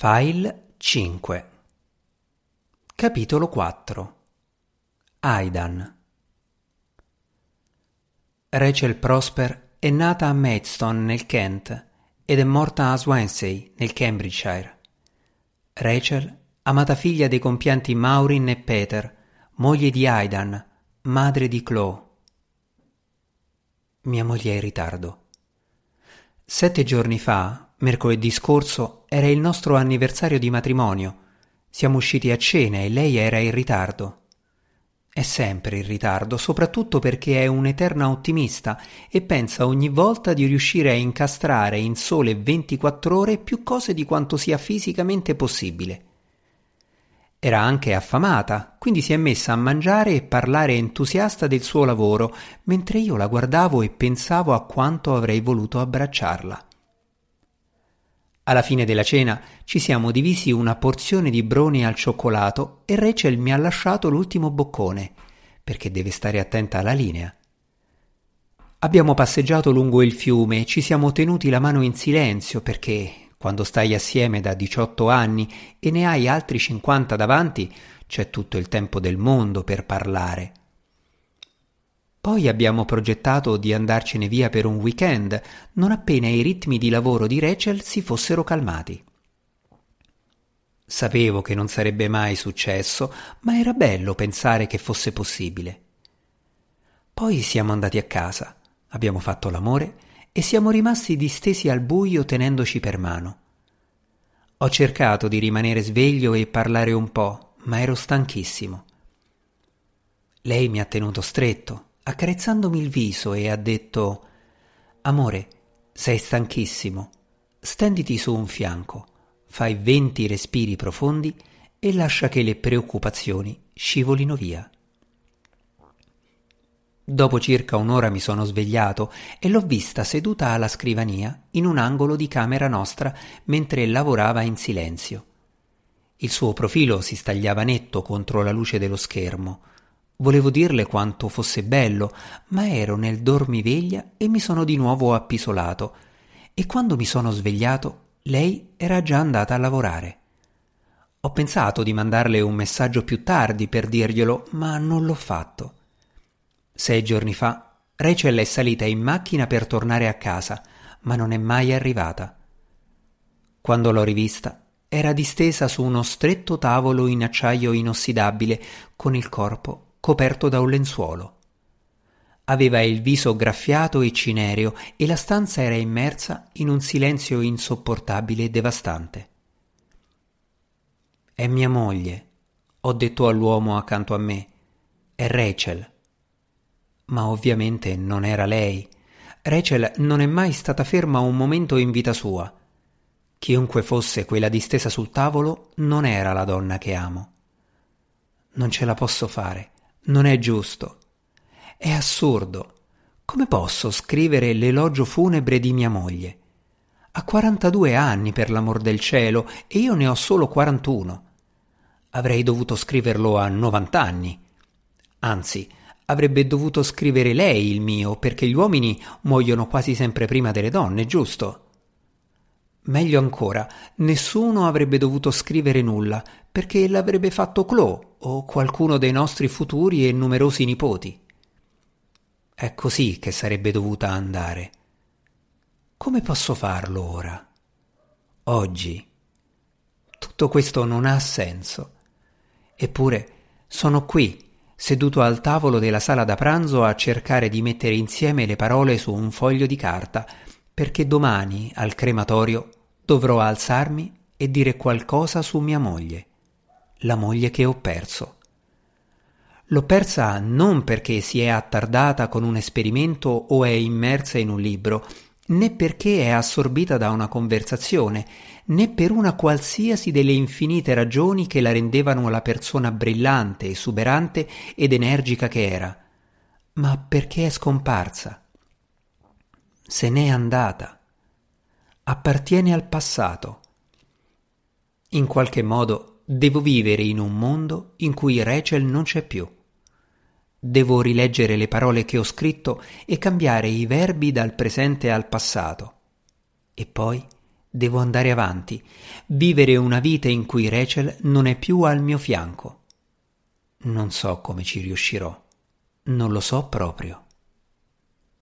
File 5 Capitolo 4 Aidan Rachel Prosper è nata a Maidstone nel Kent ed è morta a Swansea nel Cambridgeshire. Rachel, amata figlia dei compianti Maureen e Peter, moglie di Aidan, madre di Chloe. Mia moglie è in ritardo. Sette giorni fa, mercoledì scorso, era il nostro anniversario di matrimonio. Siamo usciti a cena e lei era in ritardo. È sempre in ritardo, soprattutto perché è un'eterna ottimista e pensa ogni volta di riuscire a incastrare in sole 24 ore più cose di quanto sia fisicamente possibile. Era anche affamata, quindi si è messa a mangiare e parlare entusiasta del suo lavoro, mentre io la guardavo e pensavo a quanto avrei voluto abbracciarla. Alla fine della cena ci siamo divisi una porzione di broni al cioccolato e Rachel mi ha lasciato l'ultimo boccone, perché deve stare attenta alla linea. Abbiamo passeggiato lungo il fiume e ci siamo tenuti la mano in silenzio perché quando stai assieme da 18 anni e ne hai altri 50 davanti, c'è tutto il tempo del mondo per parlare. Poi abbiamo progettato di andarcene via per un weekend, non appena i ritmi di lavoro di Rachel si fossero calmati. Sapevo che non sarebbe mai successo, ma era bello pensare che fosse possibile. Poi siamo andati a casa, abbiamo fatto l'amore e siamo rimasti distesi al buio tenendoci per mano. Ho cercato di rimanere sveglio e parlare un po', ma ero stanchissimo. Lei mi ha tenuto stretto, accarezzandomi il viso e ha detto Amore, sei stanchissimo. Stenditi su un fianco, fai venti respiri profondi e lascia che le preoccupazioni scivolino via. Dopo circa un'ora mi sono svegliato e l'ho vista seduta alla scrivania in un angolo di camera nostra mentre lavorava in silenzio. Il suo profilo si stagliava netto contro la luce dello schermo. Volevo dirle quanto fosse bello, ma ero nel dormiveglia e mi sono di nuovo appisolato. E quando mi sono svegliato, lei era già andata a lavorare. Ho pensato di mandarle un messaggio più tardi per dirglielo, ma non l'ho fatto. Sei giorni fa Rachel è salita in macchina per tornare a casa, ma non è mai arrivata. Quando l'ho rivista, era distesa su uno stretto tavolo in acciaio inossidabile, con il corpo coperto da un lenzuolo. Aveva il viso graffiato e cinereo e la stanza era immersa in un silenzio insopportabile e devastante. È mia moglie, ho detto all'uomo accanto a me. È Rachel ma ovviamente non era lei. Rachel non è mai stata ferma un momento in vita sua. Chiunque fosse quella distesa sul tavolo, non era la donna che amo. Non ce la posso fare, non è giusto. È assurdo. Come posso scrivere l'elogio funebre di mia moglie? Ha 42 anni per l'amor del cielo e io ne ho solo 41. Avrei dovuto scriverlo a 90 anni. Anzi, Avrebbe dovuto scrivere lei il mio, perché gli uomini muoiono quasi sempre prima delle donne, giusto? Meglio ancora, nessuno avrebbe dovuto scrivere nulla, perché l'avrebbe fatto Chloe o qualcuno dei nostri futuri e numerosi nipoti. È così che sarebbe dovuta andare. Come posso farlo ora? Oggi. Tutto questo non ha senso. Eppure sono qui seduto al tavolo della sala da pranzo a cercare di mettere insieme le parole su un foglio di carta, perché domani, al crematorio, dovrò alzarmi e dire qualcosa su mia moglie, la moglie che ho perso. L'ho persa non perché si è attardata con un esperimento o è immersa in un libro, né perché è assorbita da una conversazione, né per una qualsiasi delle infinite ragioni che la rendevano la persona brillante, esuberante ed energica che era, ma perché è scomparsa. Se n'è andata. Appartiene al passato. In qualche modo devo vivere in un mondo in cui Rachel non c'è più. Devo rileggere le parole che ho scritto e cambiare i verbi dal presente al passato. E poi Devo andare avanti, vivere una vita in cui Rachel non è più al mio fianco. Non so come ci riuscirò. Non lo so proprio.